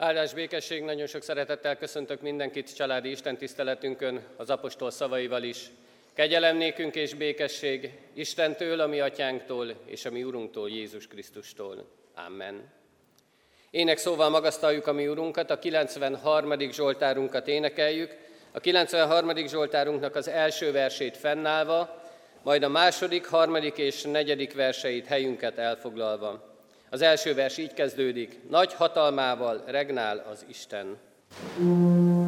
Áldás békesség, nagyon sok szeretettel köszöntök mindenkit családi Isten tiszteletünkön, az apostol szavaival is. Kegyelem nékünk és békesség Istentől, a mi atyánktól és a mi Urunktól, Jézus Krisztustól. Amen. Ének szóval magasztaljuk a mi Urunkat, a 93. Zsoltárunkat énekeljük, a 93. Zsoltárunknak az első versét fennállva, majd a második, harmadik és negyedik verseit helyünket elfoglalva. Az első vers így kezdődik, nagy hatalmával regnál az Isten. Mm.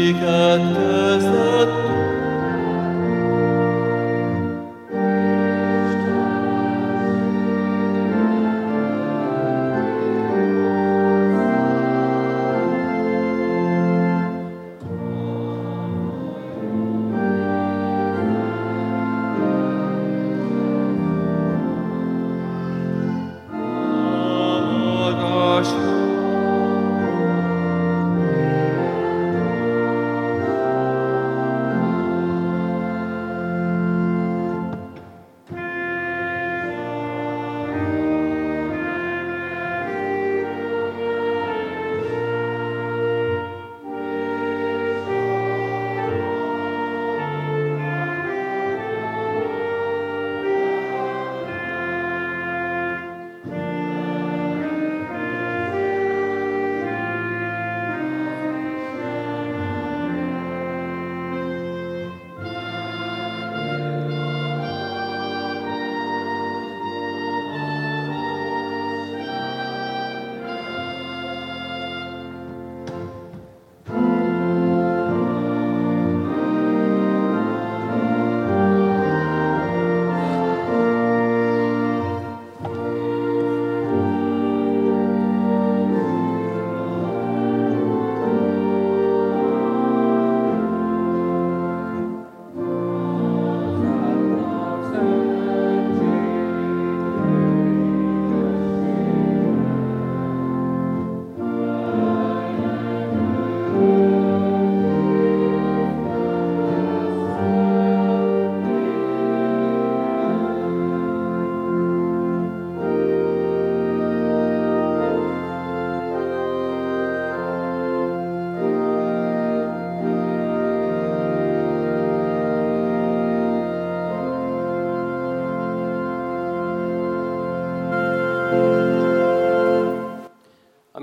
Sicat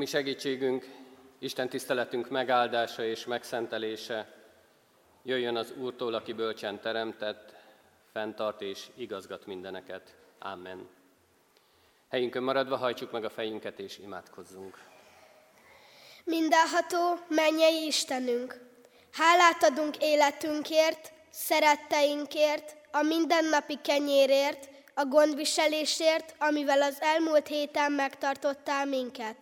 segítségünk, Isten tiszteletünk megáldása és megszentelése jöjjön az Úrtól, aki bölcsen teremtett, fenntart és igazgat mindeneket. Amen. Helyünkön maradva hajtsuk meg a fejünket és imádkozzunk. Mindenható, mennyei Istenünk! Hálát adunk életünkért, szeretteinkért, a mindennapi kenyérért, a gondviselésért, amivel az elmúlt héten megtartottál minket.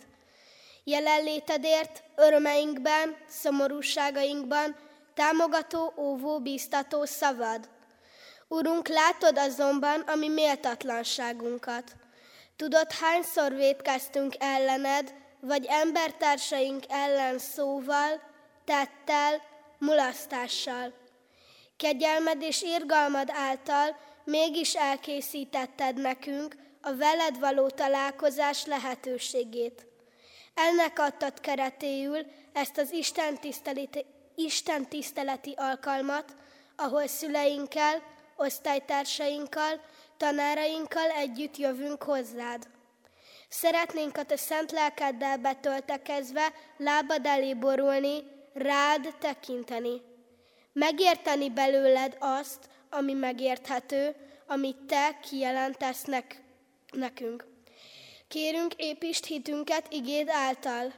Jelenlétedért, örömeinkben, szomorúságainkban, támogató, óvó, bíztató szavad. Urunk, látod azonban a mi méltatlanságunkat. Tudod, hányszor védkeztünk ellened, vagy embertársaink ellen szóval, tettel, mulasztással. Kegyelmed és irgalmad által mégis elkészítetted nekünk a veled való találkozás lehetőségét. Ennek adtad keretéül ezt az Isten tiszteleti, Isten tiszteleti alkalmat, ahol szüleinkkel, osztálytársainkkal, tanárainkkal együtt jövünk hozzád. Szeretnénk a te szent lelkeddel betöltekezve lábad elé borulni, rád tekinteni. Megérteni belőled azt, ami megérthető, amit te kijelentesz nek- nekünk. Kérünk építsd hitünket igéd által.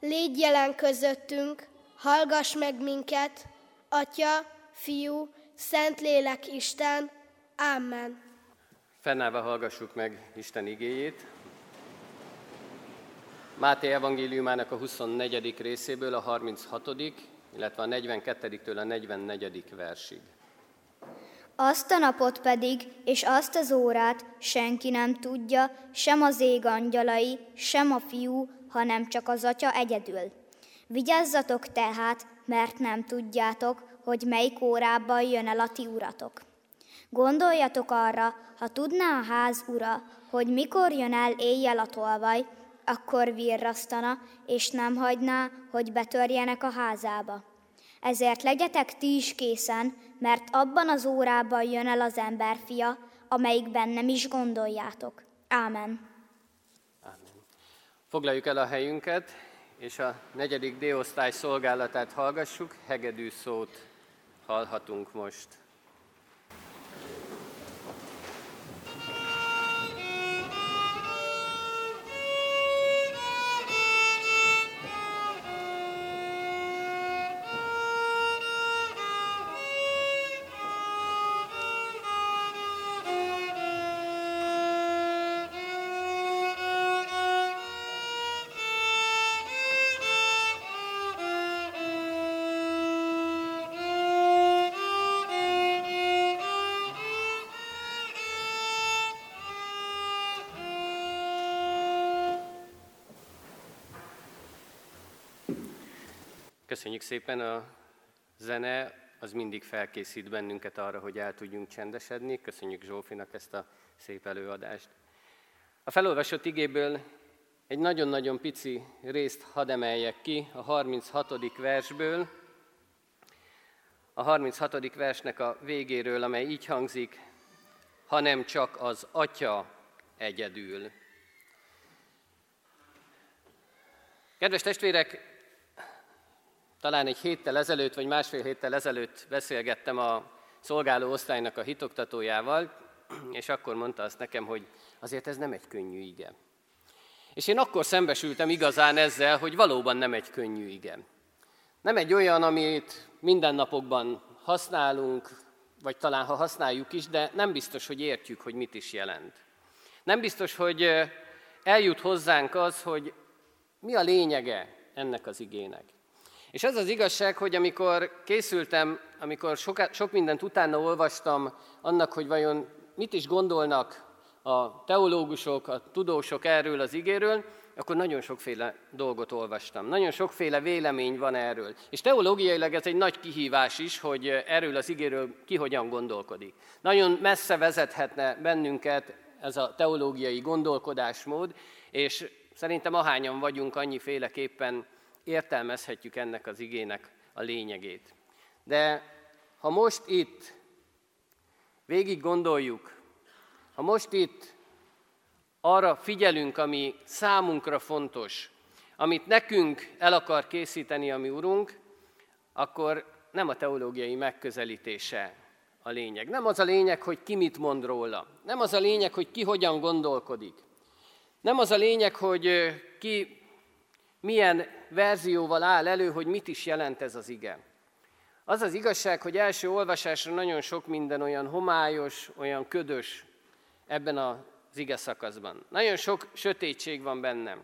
Légy jelen közöttünk, hallgass meg minket, Atya, Fiú, Szentlélek Isten. Amen. Fennállva hallgassuk meg Isten igéjét. Máté evangéliumának a 24. részéből a 36., illetve a 42-től a 44. versig. Azt a napot pedig, és azt az órát senki nem tudja, sem az ég angyalai, sem a fiú, hanem csak az atya egyedül. Vigyázzatok tehát, mert nem tudjátok, hogy melyik órában jön el a ti uratok. Gondoljatok arra, ha tudná a ház ura, hogy mikor jön el éjjel a tolvaj, akkor virrasztana, és nem hagyná, hogy betörjenek a házába. Ezért legyetek ti is készen, mert abban az órában jön el az emberfia, amelyikben nem is gondoljátok. Ámen. Ámen. Foglaljuk el a helyünket, és a negyedik D-osztály szolgálatát hallgassuk, hegedű szót hallhatunk most. Köszönjük szépen a zene, az mindig felkészít bennünket arra, hogy el tudjunk csendesedni. Köszönjük Zsófinak ezt a szép előadást. A felolvasott igéből egy nagyon-nagyon pici részt hadd emeljek ki a 36. versből, a 36. versnek a végéről, amely így hangzik, hanem csak az Atya egyedül. Kedves testvérek, talán egy héttel ezelőtt, vagy másfél héttel ezelőtt beszélgettem a szolgáló osztálynak a hitoktatójával, és akkor mondta azt nekem, hogy azért ez nem egy könnyű ige. És én akkor szembesültem igazán ezzel, hogy valóban nem egy könnyű ige. Nem egy olyan, amit mindennapokban használunk, vagy talán ha használjuk is, de nem biztos, hogy értjük, hogy mit is jelent. Nem biztos, hogy eljut hozzánk az, hogy mi a lényege ennek az igének. És az az igazság, hogy amikor készültem, amikor sok, sok mindent utána olvastam annak, hogy vajon mit is gondolnak a teológusok, a tudósok erről az igéről, akkor nagyon sokféle dolgot olvastam. Nagyon sokféle vélemény van erről. És teológiailag ez egy nagy kihívás is, hogy erről az igéről ki hogyan gondolkodik. Nagyon messze vezethetne bennünket ez a teológiai gondolkodásmód, és szerintem ahányan vagyunk annyiféleképpen értelmezhetjük ennek az igének a lényegét. De ha most itt végig gondoljuk, ha most itt arra figyelünk, ami számunkra fontos, amit nekünk el akar készíteni a mi Urunk, akkor nem a teológiai megközelítése a lényeg. Nem az a lényeg, hogy ki mit mond róla. Nem az a lényeg, hogy ki hogyan gondolkodik. Nem az a lényeg, hogy ki milyen verzióval áll elő, hogy mit is jelent ez az ige, Az az igazság, hogy első olvasásra nagyon sok minden olyan homályos, olyan ködös ebben az ige szakaszban. Nagyon sok sötétség van bennem.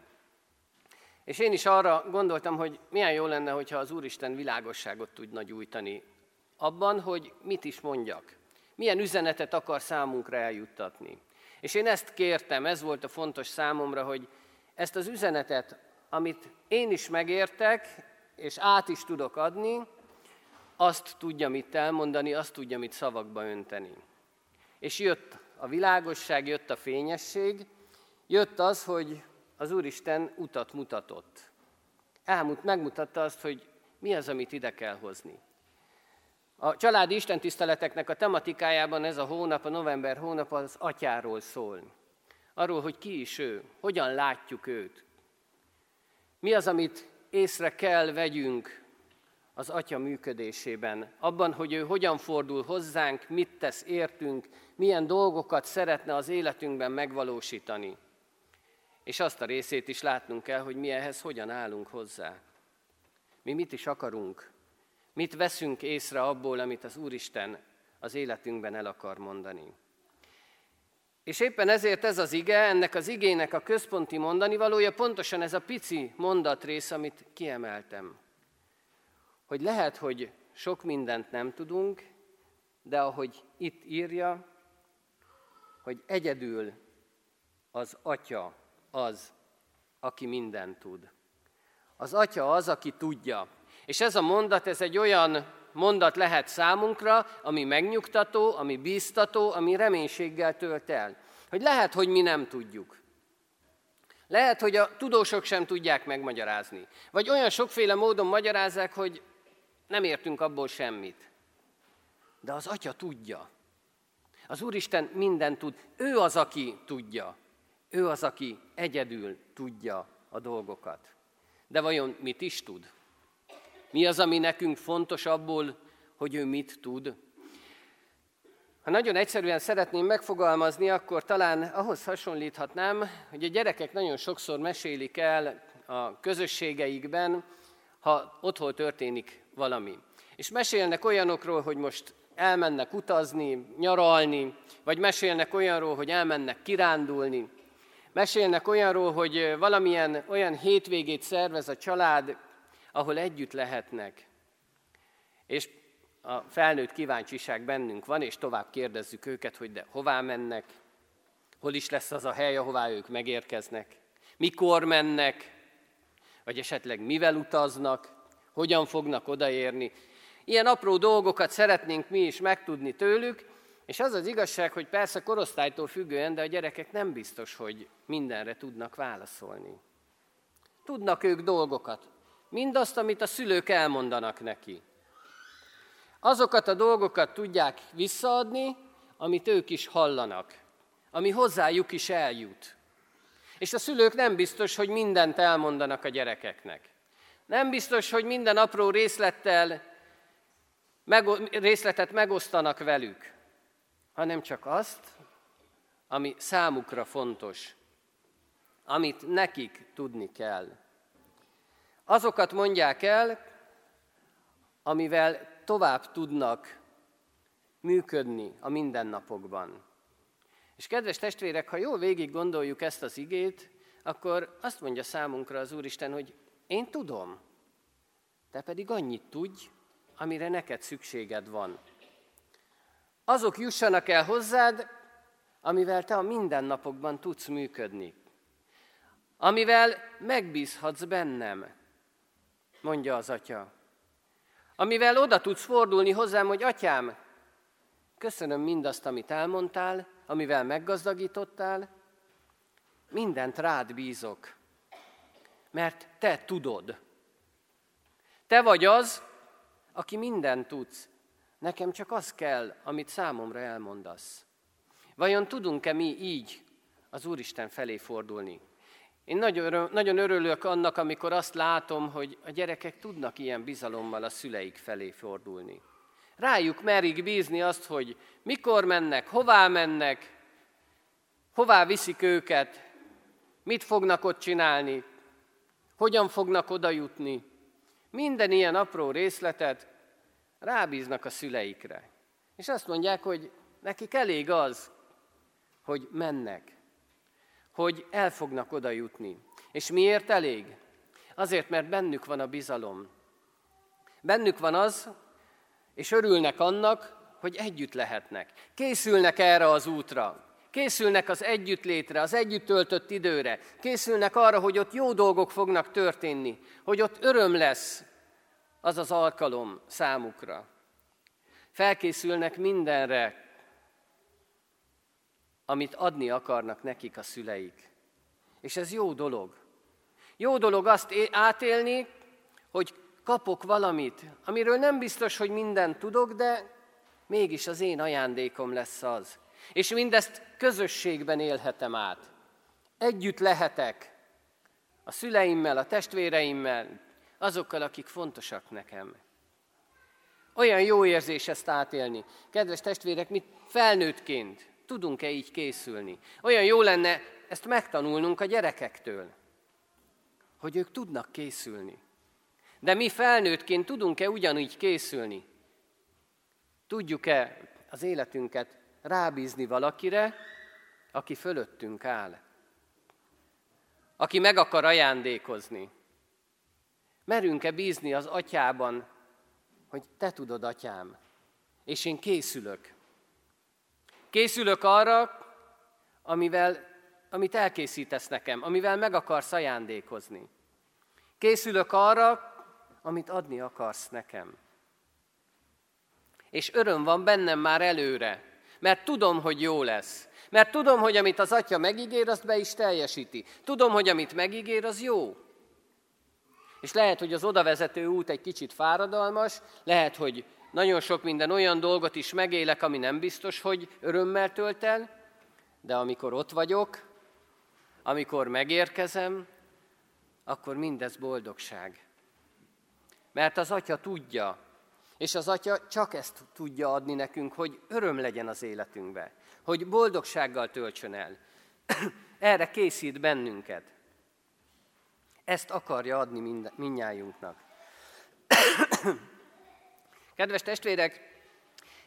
És én is arra gondoltam, hogy milyen jó lenne, hogyha az Úristen világosságot tudna gyújtani abban, hogy mit is mondjak. Milyen üzenetet akar számunkra eljuttatni. És én ezt kértem, ez volt a fontos számomra, hogy ezt az üzenetet, amit én is megértek, és át is tudok adni, azt tudja mit elmondani, azt tudja mit szavakba önteni. És jött a világosság, jött a fényesség, jött az, hogy az Úristen utat mutatott. Elmut, megmutatta azt, hogy mi az, amit ide kell hozni. A családi istentiszteleteknek a tematikájában ez a hónap, a november hónap az atyáról szól. Arról, hogy ki is ő, hogyan látjuk őt. Mi az, amit észre kell vegyünk az atya működésében, abban, hogy ő hogyan fordul hozzánk, mit tesz értünk, milyen dolgokat szeretne az életünkben megvalósítani. És azt a részét is látnunk kell, hogy mi ehhez hogyan állunk hozzá. Mi mit is akarunk, mit veszünk észre abból, amit az Úristen az életünkben el akar mondani. És éppen ezért ez az ige, ennek az igének a központi mondani valója pontosan ez a pici mondatrész, amit kiemeltem. Hogy lehet, hogy sok mindent nem tudunk, de ahogy itt írja, hogy egyedül az Atya az, aki mindent tud. Az Atya az, aki tudja. És ez a mondat, ez egy olyan mondat lehet számunkra, ami megnyugtató, ami bíztató, ami reménységgel tölt el. Hogy lehet, hogy mi nem tudjuk. Lehet, hogy a tudósok sem tudják megmagyarázni. Vagy olyan sokféle módon magyarázzák, hogy nem értünk abból semmit. De az Atya tudja. Az Úristen mindent tud. Ő az, aki tudja. Ő az, aki egyedül tudja a dolgokat. De vajon mit is tud? Mi az, ami nekünk fontos abból, hogy ő mit tud? Ha nagyon egyszerűen szeretném megfogalmazni, akkor talán ahhoz hasonlíthatnám, hogy a gyerekek nagyon sokszor mesélik el a közösségeikben, ha otthon történik valami. És mesélnek olyanokról, hogy most elmennek utazni, nyaralni, vagy mesélnek olyanról, hogy elmennek kirándulni. Mesélnek olyanról, hogy valamilyen olyan hétvégét szervez a család, ahol együtt lehetnek. És a felnőtt kíváncsiság bennünk van, és tovább kérdezzük őket, hogy de hová mennek, hol is lesz az a hely, ahová ők megérkeznek, mikor mennek, vagy esetleg mivel utaznak, hogyan fognak odaérni. Ilyen apró dolgokat szeretnénk mi is megtudni tőlük, és az az igazság, hogy persze korosztálytól függően, de a gyerekek nem biztos, hogy mindenre tudnak válaszolni. Tudnak ők dolgokat, mindazt, amit a szülők elmondanak neki. Azokat a dolgokat tudják visszaadni, amit ők is hallanak, ami hozzájuk is eljut. És a szülők nem biztos, hogy mindent elmondanak a gyerekeknek. Nem biztos, hogy minden apró részlettel, meg, részletet megosztanak velük, hanem csak azt, ami számukra fontos, amit nekik tudni kell. Azokat mondják el, amivel tovább tudnak működni a mindennapokban. És kedves testvérek, ha jól végig gondoljuk ezt az igét, akkor azt mondja számunkra az Úristen, hogy én tudom, te pedig annyit tudj, amire neked szükséged van. Azok jussanak el hozzád, amivel te a mindennapokban tudsz működni. Amivel megbízhatsz bennem, mondja az atya. Amivel oda tudsz fordulni hozzám, hogy atyám, köszönöm mindazt, amit elmondtál, amivel meggazdagítottál, mindent rád bízok, mert te tudod. Te vagy az, aki mindent tudsz. Nekem csak az kell, amit számomra elmondasz. Vajon tudunk-e mi így az Úristen felé fordulni? Én nagyon, nagyon örülök annak, amikor azt látom, hogy a gyerekek tudnak ilyen bizalommal a szüleik felé fordulni. Rájuk merik bízni azt, hogy mikor mennek, hová mennek, hová viszik őket, mit fognak ott csinálni, hogyan fognak oda jutni. Minden ilyen apró részletet rábíznak a szüleikre. És azt mondják, hogy nekik elég az, hogy mennek, hogy el fognak oda jutni. És miért elég? Azért, mert bennük van a bizalom. Bennük van az, és örülnek annak, hogy együtt lehetnek. Készülnek erre az útra. Készülnek az együttlétre, az együtt töltött időre. Készülnek arra, hogy ott jó dolgok fognak történni, hogy ott öröm lesz az az alkalom számukra. Felkészülnek mindenre, amit adni akarnak nekik a szüleik. És ez jó dolog. Jó dolog azt átélni, hogy kapok valamit, amiről nem biztos, hogy mindent tudok, de mégis az én ajándékom lesz az. És mindezt közösségben élhetem át. Együtt lehetek a szüleimmel, a testvéreimmel, azokkal, akik fontosak nekem. Olyan jó érzés ezt átélni. Kedves testvérek, mit felnőttként tudunk-e így készülni? Olyan jó lenne ezt megtanulnunk a gyerekektől, hogy ők tudnak készülni. De mi felnőttként tudunk-e ugyanígy készülni? Tudjuk-e az életünket rábízni valakire, aki fölöttünk áll? Aki meg akar ajándékozni? Merünk-e bízni az atyában, hogy te tudod, atyám, és én készülök. Készülök arra, amivel, amit elkészítesz nekem, amivel meg akarsz ajándékozni. Készülök arra, amit adni akarsz nekem. És öröm van bennem már előre, mert tudom, hogy jó lesz. Mert tudom, hogy amit az atya megígér, azt be is teljesíti. Tudom, hogy amit megígér, az jó. És lehet, hogy az odavezető út egy kicsit fáradalmas, lehet, hogy nagyon sok minden olyan dolgot is megélek, ami nem biztos, hogy örömmel tölt el, de amikor ott vagyok, amikor megérkezem, akkor mindez boldogság. Mert az Atya tudja, és az Atya csak ezt tudja adni nekünk, hogy öröm legyen az életünkbe, hogy boldogsággal töltsön el. Erre készít bennünket. Ezt akarja adni mind, mindnyájunknak. Kedves testvérek,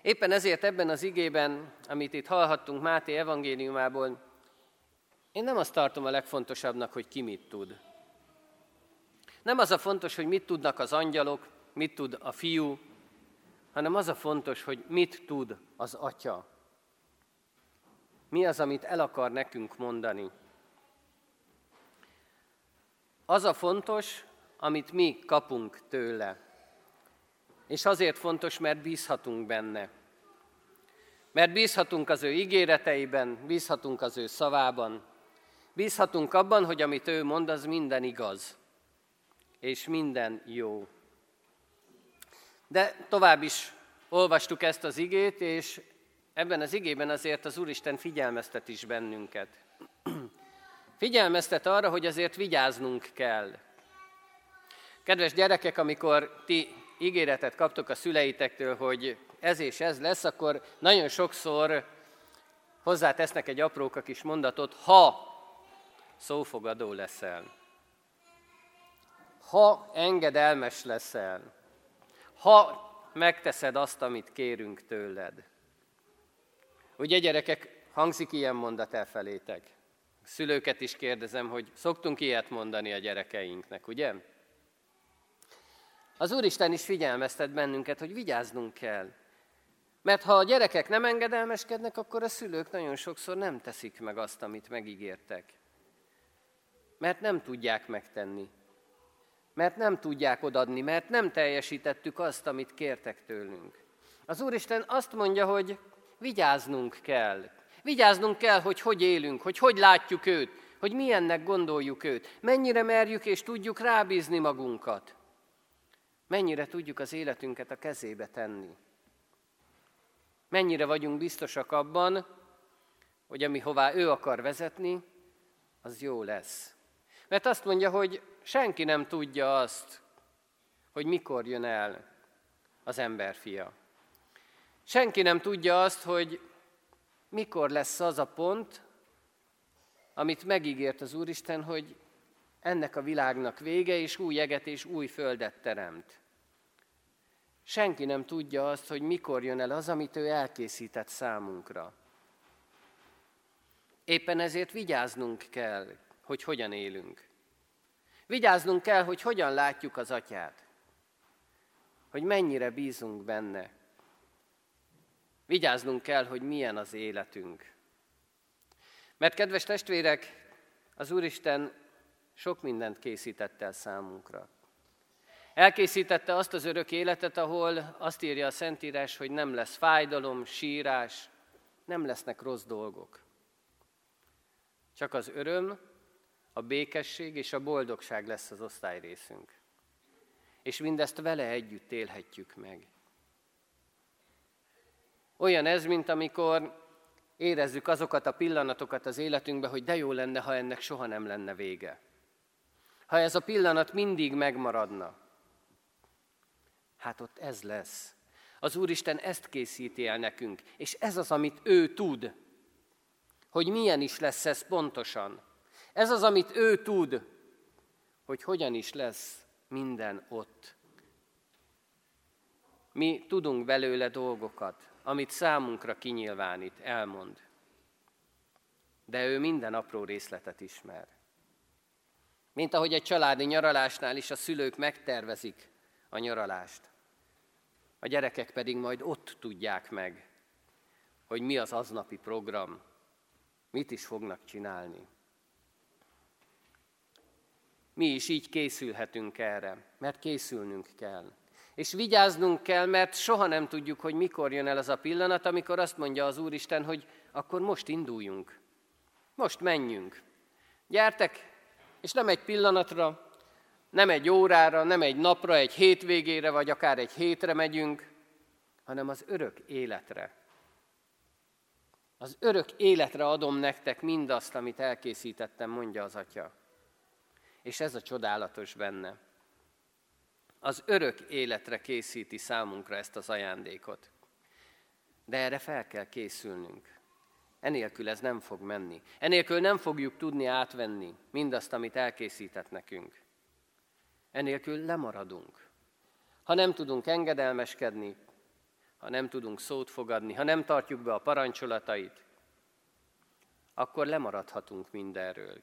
éppen ezért ebben az igében, amit itt hallhattunk Máté evangéliumából, én nem azt tartom a legfontosabbnak, hogy ki mit tud. Nem az a fontos, hogy mit tudnak az angyalok, mit tud a fiú, hanem az a fontos, hogy mit tud az atya. Mi az, amit el akar nekünk mondani. Az a fontos, amit mi kapunk tőle. És azért fontos, mert bízhatunk benne. Mert bízhatunk az ő ígéreteiben, bízhatunk az ő szavában, bízhatunk abban, hogy amit ő mond, az minden igaz és minden jó. De tovább is olvastuk ezt az igét, és ebben az igében azért az Úristen figyelmeztet is bennünket. Figyelmeztet arra, hogy azért vigyáznunk kell. Kedves gyerekek, amikor ti ígéretet kaptok a szüleitektől, hogy ez és ez lesz, akkor nagyon sokszor hozzátesznek egy apróka kis mondatot, ha szófogadó leszel ha engedelmes leszel, ha megteszed azt, amit kérünk tőled. Ugye gyerekek, hangzik ilyen mondat elfelétek. Szülőket is kérdezem, hogy szoktunk ilyet mondani a gyerekeinknek, ugye? Az Úristen is figyelmeztet bennünket, hogy vigyáznunk kell. Mert ha a gyerekek nem engedelmeskednek, akkor a szülők nagyon sokszor nem teszik meg azt, amit megígértek. Mert nem tudják megtenni mert nem tudják odadni, mert nem teljesítettük azt, amit kértek tőlünk. Az Úristen azt mondja, hogy vigyáznunk kell. Vigyáznunk kell, hogy hogy élünk, hogy hogy látjuk őt, hogy milyennek gondoljuk őt, mennyire merjük és tudjuk rábízni magunkat, mennyire tudjuk az életünket a kezébe tenni. Mennyire vagyunk biztosak abban, hogy ami hová ő akar vezetni, az jó lesz. Mert azt mondja, hogy senki nem tudja azt, hogy mikor jön el az emberfia. Senki nem tudja azt, hogy mikor lesz az a pont, amit megígért az Úristen, hogy ennek a világnak vége, és új eget és új földet teremt. Senki nem tudja azt, hogy mikor jön el az, amit ő elkészített számunkra. Éppen ezért vigyáznunk kell, hogy hogyan élünk. Vigyáznunk kell, hogy hogyan látjuk az atyát. Hogy mennyire bízunk benne. Vigyáznunk kell, hogy milyen az életünk. Mert kedves testvérek, az Úristen sok mindent készített el számunkra. Elkészítette azt az örök életet, ahol azt írja a Szentírás, hogy nem lesz fájdalom, sírás, nem lesznek rossz dolgok. Csak az öröm, a békesség és a boldogság lesz az osztályrészünk. És mindezt vele együtt élhetjük meg. Olyan ez, mint amikor érezzük azokat a pillanatokat az életünkben, hogy de jó lenne, ha ennek soha nem lenne vége. Ha ez a pillanat mindig megmaradna. Hát ott ez lesz. Az Úristen ezt készíti el nekünk, és ez az, amit ő tud, hogy milyen is lesz ez pontosan. Ez az, amit ő tud, hogy hogyan is lesz minden ott. Mi tudunk belőle dolgokat, amit számunkra kinyilvánít, elmond. De ő minden apró részletet ismer. Mint ahogy egy családi nyaralásnál is a szülők megtervezik a nyaralást. A gyerekek pedig majd ott tudják meg, hogy mi az aznapi program, mit is fognak csinálni. Mi is így készülhetünk erre, mert készülnünk kell. És vigyáznunk kell, mert soha nem tudjuk, hogy mikor jön el az a pillanat, amikor azt mondja az Úristen, hogy akkor most induljunk. Most menjünk. Gyertek, és nem egy pillanatra, nem egy órára, nem egy napra, egy hétvégére, vagy akár egy hétre megyünk, hanem az örök életre. Az örök életre adom nektek mindazt, amit elkészítettem, mondja az Atya. És ez a csodálatos benne. Az örök életre készíti számunkra ezt az ajándékot. De erre fel kell készülnünk. Enélkül ez nem fog menni. Enélkül nem fogjuk tudni átvenni mindazt, amit elkészített nekünk. Enélkül lemaradunk. Ha nem tudunk engedelmeskedni, ha nem tudunk szót fogadni, ha nem tartjuk be a parancsolatait, akkor lemaradhatunk mindenről.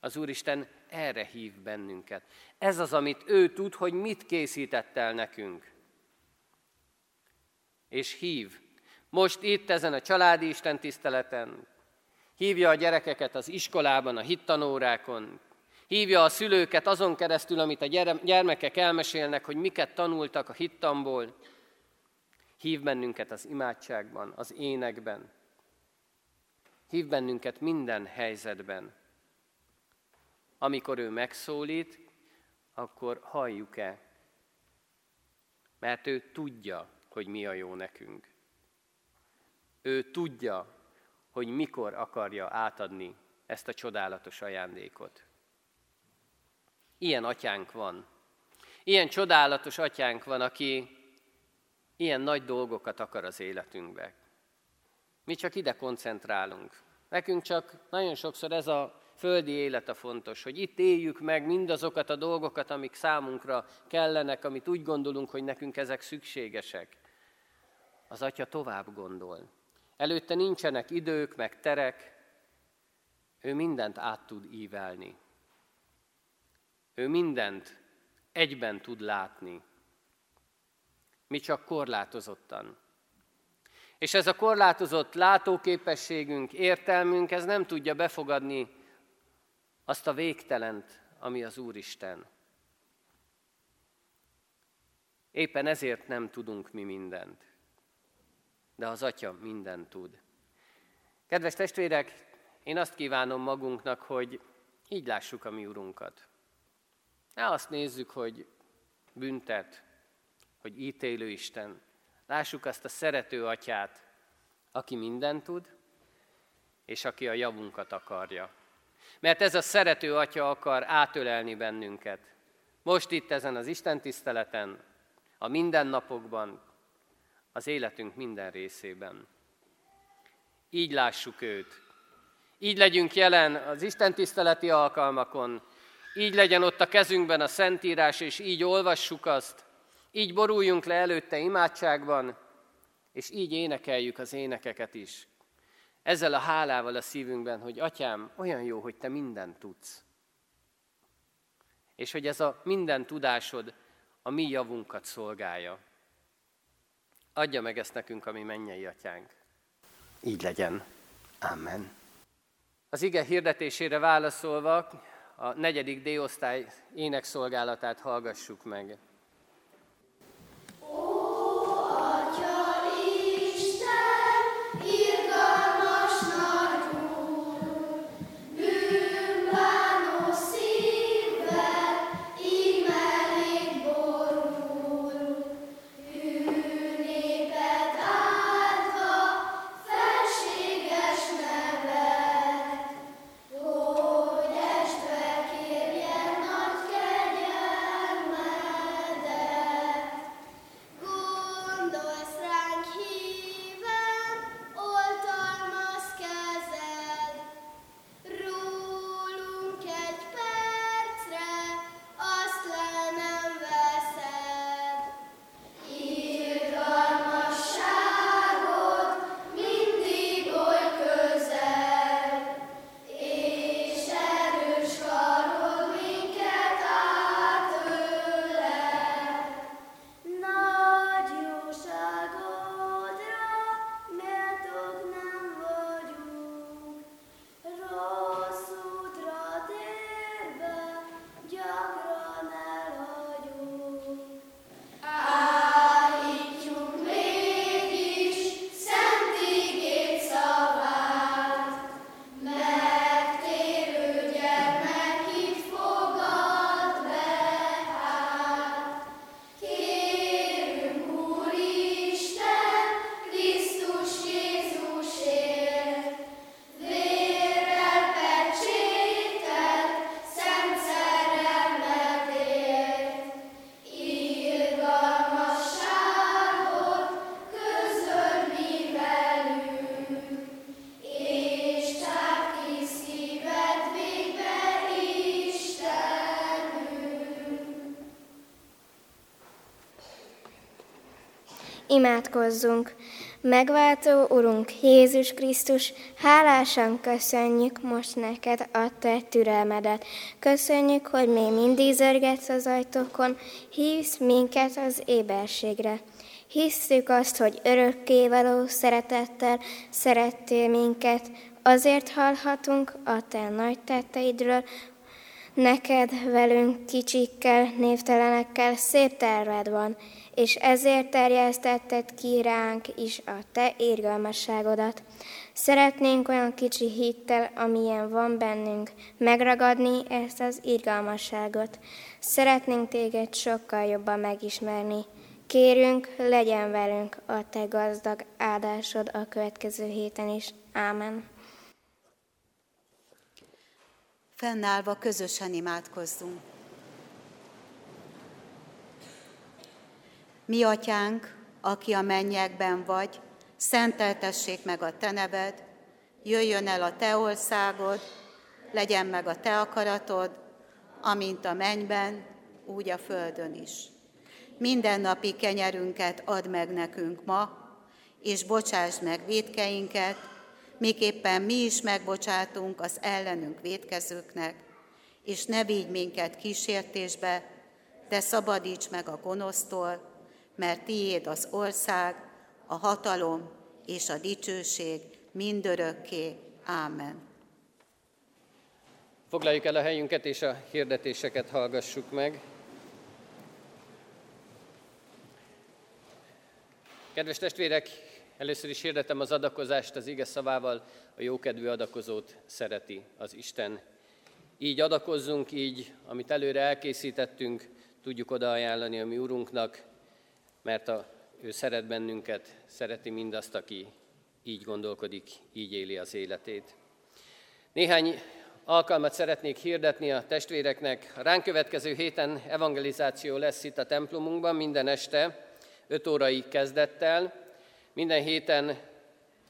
Az Úristen erre hív bennünket. Ez az, amit ő tud, hogy mit készített el nekünk. És hív. Most itt ezen a családi Isten tiszteleten, hívja a gyerekeket az iskolában, a hittanórákon, hívja a szülőket azon keresztül, amit a gyermekek elmesélnek, hogy miket tanultak a hittamból, hív bennünket az imádságban, az énekben, hív bennünket minden helyzetben. Amikor ő megszólít, akkor halljuk-e? Mert ő tudja, hogy mi a jó nekünk. Ő tudja, hogy mikor akarja átadni ezt a csodálatos ajándékot. Ilyen atyánk van. Ilyen csodálatos atyánk van, aki ilyen nagy dolgokat akar az életünkbe. Mi csak ide koncentrálunk. Nekünk csak nagyon sokszor ez a földi élet a fontos, hogy itt éljük meg mindazokat a dolgokat, amik számunkra kellenek, amit úgy gondolunk, hogy nekünk ezek szükségesek. Az Atya tovább gondol. Előtte nincsenek idők, meg terek, ő mindent át tud ívelni. Ő mindent egyben tud látni. Mi csak korlátozottan. És ez a korlátozott látóképességünk, értelmünk, ez nem tudja befogadni azt a végtelent, ami az Úristen. Éppen ezért nem tudunk mi mindent. De az Atya mindent tud. Kedves testvérek, én azt kívánom magunknak, hogy így lássuk a mi Urunkat. Ne azt nézzük, hogy büntet, hogy ítélő Isten. Lássuk azt a szerető atyát, aki mindent tud, és aki a javunkat akarja. Mert ez a szerető atya akar átölelni bennünket. Most itt ezen az Isten tiszteleten, a mindennapokban, az életünk minden részében. Így lássuk őt. Így legyünk jelen az Isten tiszteleti alkalmakon, így legyen ott a kezünkben a Szentírás, és így olvassuk azt, Így boruljunk le előtte imádságban, és így énekeljük az énekeket is. Ezzel a hálával a szívünkben, hogy Atyám, olyan jó, hogy Te mindent tudsz. És hogy ez a minden tudásod a mi javunkat szolgálja. Adja meg ezt nekünk, ami mennyei atyánk. Így legyen. Amen. Az ige hirdetésére válaszolva a negyedik D-osztály énekszolgálatát hallgassuk meg. Imádkozzunk! Megváltó Urunk Jézus Krisztus, hálásan köszönjük most neked a te türelmedet. Köszönjük, hogy még mindig zörgetsz az ajtókon, hívsz minket az éberségre. Hisszük azt, hogy örökkévaló szeretettel szerettél minket, azért hallhatunk a te nagy tetteidről, neked velünk kicsikkel, névtelenekkel szép terved van, és ezért terjesztetted ki ránk is a te érgalmasságodat. Szeretnénk olyan kicsi hittel, amilyen van bennünk, megragadni ezt az irgalmasságot. Szeretnénk téged sokkal jobban megismerni. Kérünk, legyen velünk a te gazdag áldásod a következő héten is. Ámen. Fennállva közösen imádkozzunk. Mi atyánk, aki a mennyekben vagy, szenteltessék meg a te neved, jöjjön el a te országod, legyen meg a te akaratod, amint a mennyben, úgy a földön is. Minden napi kenyerünket add meg nekünk ma, és bocsásd meg védkeinket, miképpen mi is megbocsátunk az ellenünk védkezőknek, és ne vigy minket kísértésbe, de szabadíts meg a gonosztól, mert tiéd az ország, a hatalom és a dicsőség mindörökké. Ámen. Foglaljuk el a helyünket, és a hirdetéseket hallgassuk meg. Kedves testvérek, először is hirdetem az adakozást az ige szavával, a jókedvű adakozót szereti az Isten. Így adakozzunk, így, amit előre elkészítettünk, tudjuk odaajánlani a mi Urunknak, mert a, ő szeret bennünket, szereti mindazt, aki így gondolkodik, így éli az életét. Néhány alkalmat szeretnék hirdetni a testvéreknek. A ránk következő héten evangelizáció lesz itt a templomunkban minden este, 5 órai kezdettel. Minden héten,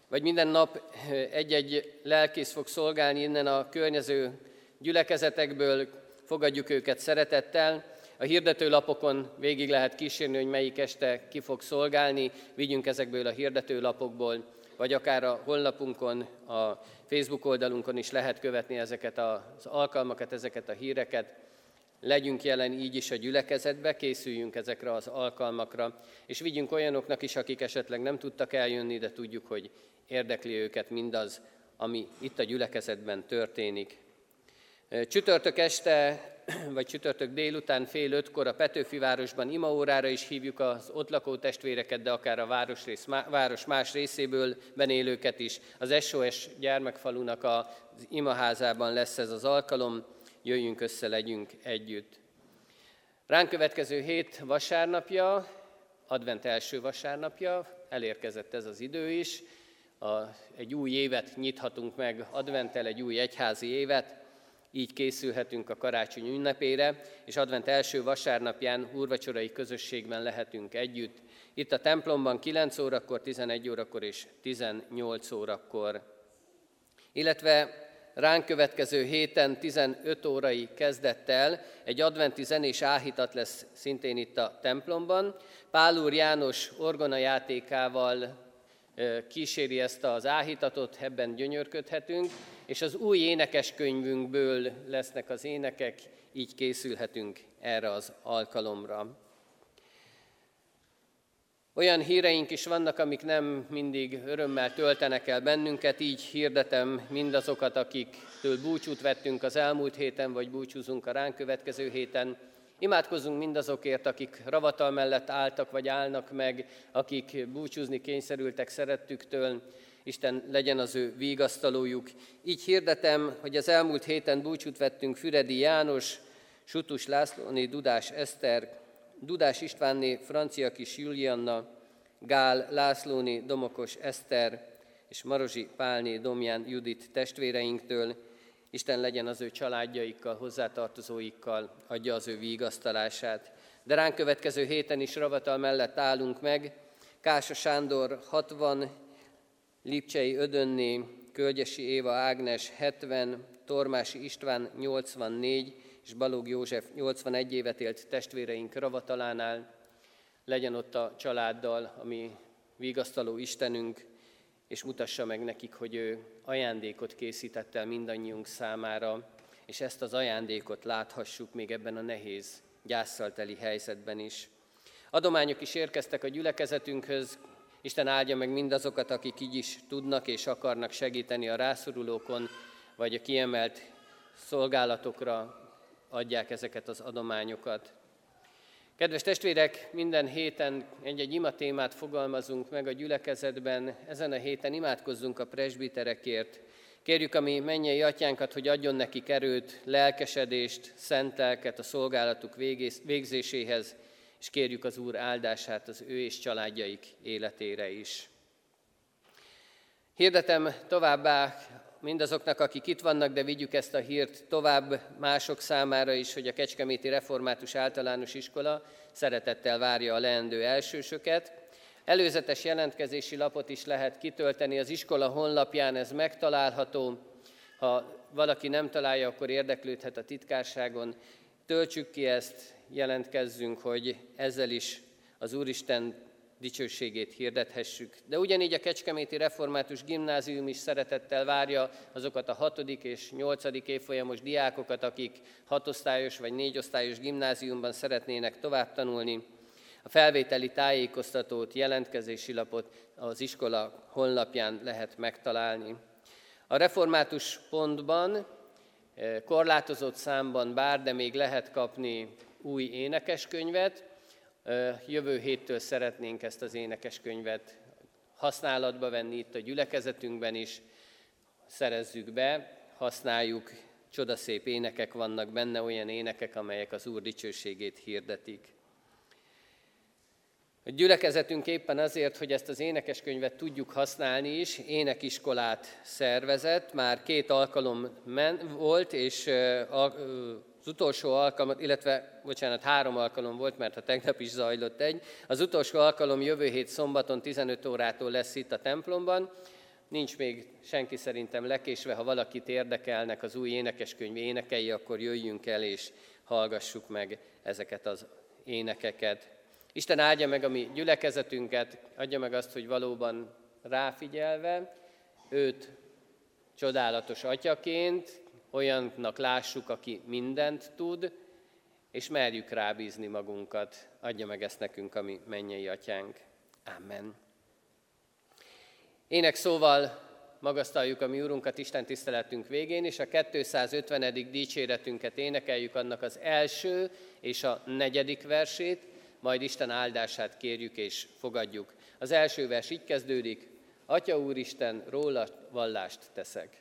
vagy minden nap egy-egy lelkész fog szolgálni innen a környező gyülekezetekből, fogadjuk őket szeretettel. A hirdetőlapokon végig lehet kísérni, hogy melyik este ki fog szolgálni, vigyünk ezekből a hirdetőlapokból, vagy akár a honlapunkon, a Facebook oldalunkon is lehet követni ezeket az alkalmakat, ezeket a híreket. Legyünk jelen így is a gyülekezetbe, készüljünk ezekre az alkalmakra, és vigyünk olyanoknak is, akik esetleg nem tudtak eljönni, de tudjuk, hogy érdekli őket mindaz, ami itt a gyülekezetben történik. Csütörtök este, vagy csütörtök délután fél ötkor a Petőfi városban imaórára is hívjuk az ott lakó testvéreket, de akár a városrész, város más részéből benélőket is. Az SOS gyermekfalunak az imaházában lesz ez az alkalom, jöjjünk össze, legyünk együtt. Ránk következő hét vasárnapja, advent első vasárnapja, elérkezett ez az idő is, a, egy új évet nyithatunk meg adventtel, egy új egyházi évet, így készülhetünk a karácsony ünnepére, és advent első vasárnapján úrvacsorai közösségben lehetünk együtt. Itt a templomban 9 órakor, 11 órakor és 18 órakor. Illetve ránk következő héten 15 órai kezdettel egy adventi zenés áhítat lesz szintén itt a templomban. Pál úr János orgona játékával kíséri ezt az áhítatot, ebben gyönyörködhetünk, és az új énekeskönyvünkből lesznek az énekek, így készülhetünk erre az alkalomra. Olyan híreink is vannak, amik nem mindig örömmel töltenek el bennünket, így hirdetem mindazokat, akiktől búcsút vettünk az elmúlt héten, vagy búcsúzunk a ránk következő héten. Imádkozzunk mindazokért, akik ravatal mellett álltak vagy állnak meg, akik búcsúzni kényszerültek szerettüktől. Isten legyen az ő vígasztalójuk. Így hirdetem, hogy az elmúlt héten búcsút vettünk Füredi János, Sutus Lászlóné, Dudás Eszter, Dudás Istvánné, Francia Kis Julianna, Gál Lászlóné, Domokos Eszter és Marozsi Pálné, Domján Judit testvéreinktől, Isten legyen az ő családjaikkal, hozzátartozóikkal, adja az ő vigasztalását. De ránk következő héten is ravatal mellett állunk meg. Kása Sándor 60, Lipcsei Ödönné, Kölgyesi Éva Ágnes 70, Tormási István 84, és Balog József 81 évet élt testvéreink ravatalánál. Legyen ott a családdal, ami vigasztaló Istenünk, és mutassa meg nekik, hogy ő ajándékot készített el mindannyiunk számára, és ezt az ajándékot láthassuk még ebben a nehéz, gyászsal teli helyzetben is. Adományok is érkeztek a gyülekezetünkhöz, Isten áldja meg mindazokat, akik így is tudnak és akarnak segíteni a rászorulókon, vagy a kiemelt szolgálatokra adják ezeket az adományokat. Kedves testvérek, minden héten egy-egy ima témát fogalmazunk meg a gyülekezetben. Ezen a héten imádkozzunk a presbiterekért. Kérjük a mi mennyei atyánkat, hogy adjon nekik erőt, lelkesedést, szent lelket a szolgálatuk végzéséhez, és kérjük az Úr áldását az ő és családjaik életére is. Hirdetem továbbá mindazoknak, akik itt vannak, de vigyük ezt a hírt tovább mások számára is, hogy a Kecskeméti Református Általános Iskola szeretettel várja a leendő elsősöket. Előzetes jelentkezési lapot is lehet kitölteni az iskola honlapján, ez megtalálható. Ha valaki nem találja, akkor érdeklődhet a titkárságon. Töltsük ki ezt, jelentkezzünk, hogy ezzel is az Úristen dicsőségét hirdethessük. De ugyanígy a Kecskeméti Református Gimnázium is szeretettel várja azokat a hatodik és nyolcadik évfolyamos diákokat, akik hatosztályos vagy négyosztályos gimnáziumban szeretnének tovább tanulni. A felvételi tájékoztatót, jelentkezési lapot az iskola honlapján lehet megtalálni. A református pontban eh, korlátozott számban bár, de még lehet kapni új énekeskönyvet, Jövő héttől szeretnénk ezt az énekeskönyvet használatba venni itt a gyülekezetünkben is, szerezzük be, használjuk, csodaszép énekek vannak benne, olyan énekek, amelyek az Úr dicsőségét hirdetik. A gyülekezetünk éppen azért, hogy ezt az énekeskönyvet tudjuk használni is, énekiskolát szervezett, már két alkalom men, volt, és az utolsó alkalom, illetve, bocsánat, három alkalom volt, mert a tegnap is zajlott egy. Az utolsó alkalom jövő hét szombaton 15 órától lesz itt a templomban. Nincs még senki szerintem lekésve, ha valakit érdekelnek az új énekeskönyv énekei, akkor jöjjünk el és hallgassuk meg ezeket az énekeket. Isten áldja meg a mi gyülekezetünket, adja meg azt, hogy valóban ráfigyelve, őt csodálatos atyaként, olyannak lássuk, aki mindent tud, és merjük rábízni magunkat. Adja meg ezt nekünk, ami mennyei atyánk. Amen. Ének szóval magasztaljuk a mi Urunkat Isten tiszteletünk végén, és a 250. dicséretünket énekeljük annak az első és a negyedik versét, majd Isten áldását kérjük és fogadjuk. Az első vers így kezdődik, Atya Úristen, róla vallást teszek.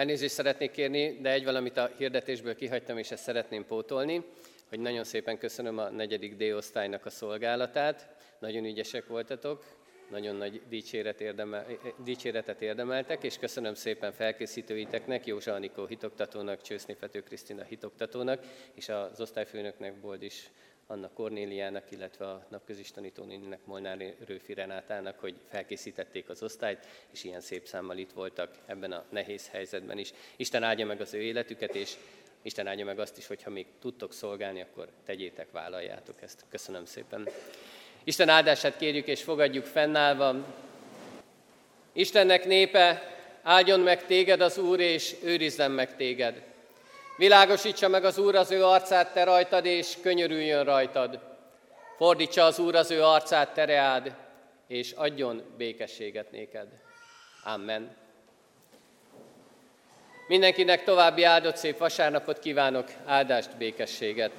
Elnézést szeretnék kérni, de egy valamit a hirdetésből kihagytam, és ezt szeretném pótolni, hogy nagyon szépen köszönöm a negyedik D-osztálynak a szolgálatát. Nagyon ügyesek voltatok, nagyon nagy dicséret érdemel, dicséretet érdemeltek, és köszönöm szépen felkészítőiteknek, Józsa Anikó hitoktatónak, Csőszné Fető Krisztina hitoktatónak, és az osztályfőnöknek, Boldis Anna Kornéliának, illetve a napközis tanítónéninek, Molnár Rőfi Renátának, hogy felkészítették az osztályt, és ilyen szép számmal itt voltak ebben a nehéz helyzetben is. Isten áldja meg az ő életüket, és Isten áldja meg azt is, hogyha még tudtok szolgálni, akkor tegyétek, vállaljátok ezt. Köszönöm szépen. Isten áldását kérjük és fogadjuk fennállva. Istennek népe, áldjon meg téged az Úr, és őrizzen meg téged. Világosítsa meg az Úr az ő arcát te rajtad, és könyörüljön rajtad. Fordítsa az Úr az ő arcát tereád, és adjon békességet néked. Amen. Mindenkinek további áldott szép vasárnapot kívánok, áldást, békességet.